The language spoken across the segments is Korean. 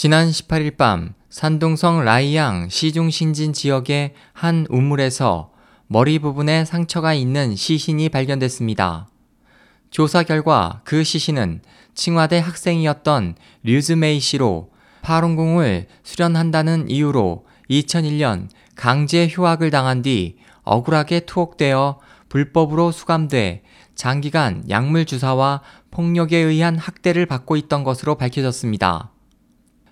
지난 18일 밤 산둥성 라이양 시중 신진 지역의 한 우물에서 머리 부분에 상처가 있는 시신이 발견됐습니다. 조사 결과 그 시신은 칭화대 학생이었던 류즈메이 씨로 파룬궁을 수련한다는 이유로 2001년 강제 휴학을 당한 뒤 억울하게 투옥되어 불법으로 수감돼 장기간 약물 주사와 폭력에 의한 학대를 받고 있던 것으로 밝혀졌습니다.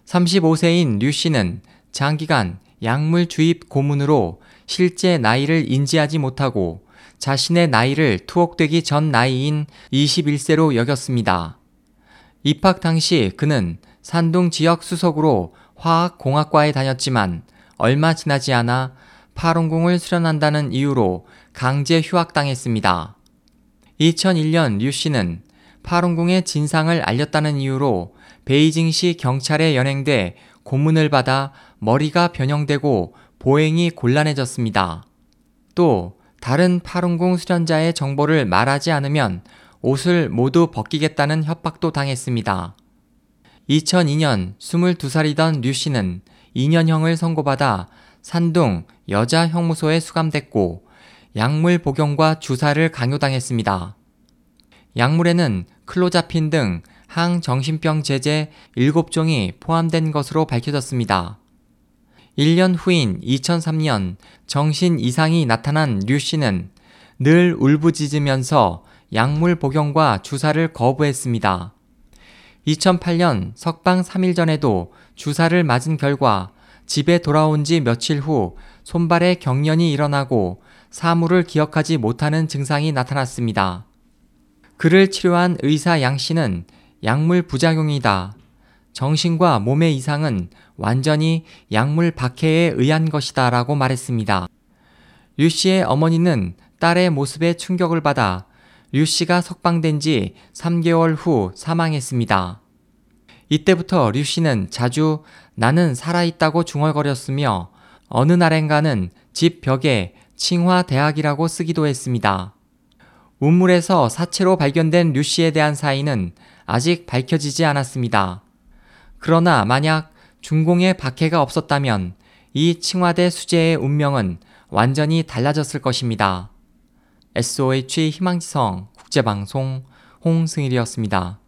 35세인 류 씨는 장기간 약물 주입 고문으로 실제 나이를 인지하지 못하고 자신의 나이를 투옥되기 전 나이인 21세로 여겼습니다. 입학 당시 그는 산둥 지역 수석으로 화학공학과에 다녔지만 얼마 지나지 않아 파룬궁을 수련한다는 이유로 강제 휴학당했습니다. 2001년 류 씨는 파룬궁의 진상을 알렸다는 이유로 베이징시 경찰에 연행돼 고문을 받아 머리가 변형되고 보행이 곤란해졌습니다. 또 다른 파룬궁 수련자의 정보를 말하지 않으면 옷을 모두 벗기겠다는 협박도 당했습니다. 2002년 22살이던 류 씨는 2년형을 선고받아 산둥 여자 형무소에 수감됐고 약물 복용과 주사를 강요당했습니다. 약물에는 클로자핀 등 항정신병 제제 7종이 포함된 것으로 밝혀졌습니다. 1년 후인 2003년 정신 이상이 나타난 류 씨는 늘 울부짖으면서 약물 복용과 주사를 거부했습니다. 2008년 석방 3일 전에도 주사를 맞은 결과 집에 돌아온 지 며칠 후 손발에 경련이 일어나고 사물을 기억하지 못하는 증상이 나타났습니다. 그를 치료한 의사 양 씨는 약물 부작용이다. 정신과 몸의 이상은 완전히 약물 박해에 의한 것이다 라고 말했습니다. 류 씨의 어머니는 딸의 모습에 충격을 받아 류 씨가 석방된 지 3개월 후 사망했습니다. 이때부터 류 씨는 자주 나는 살아있다고 중얼거렸으며 어느 날엔가는 집 벽에 칭화대학이라고 쓰기도 했습니다. 우물에서 사체로 발견된 류 씨에 대한 사인은 아직 밝혀지지 않았습니다. 그러나 만약 중공에 박해가 없었다면 이 칭화대 수재의 운명은 완전히 달라졌을 것입니다. SOH 희망지성 국제방송 홍승일이었습니다.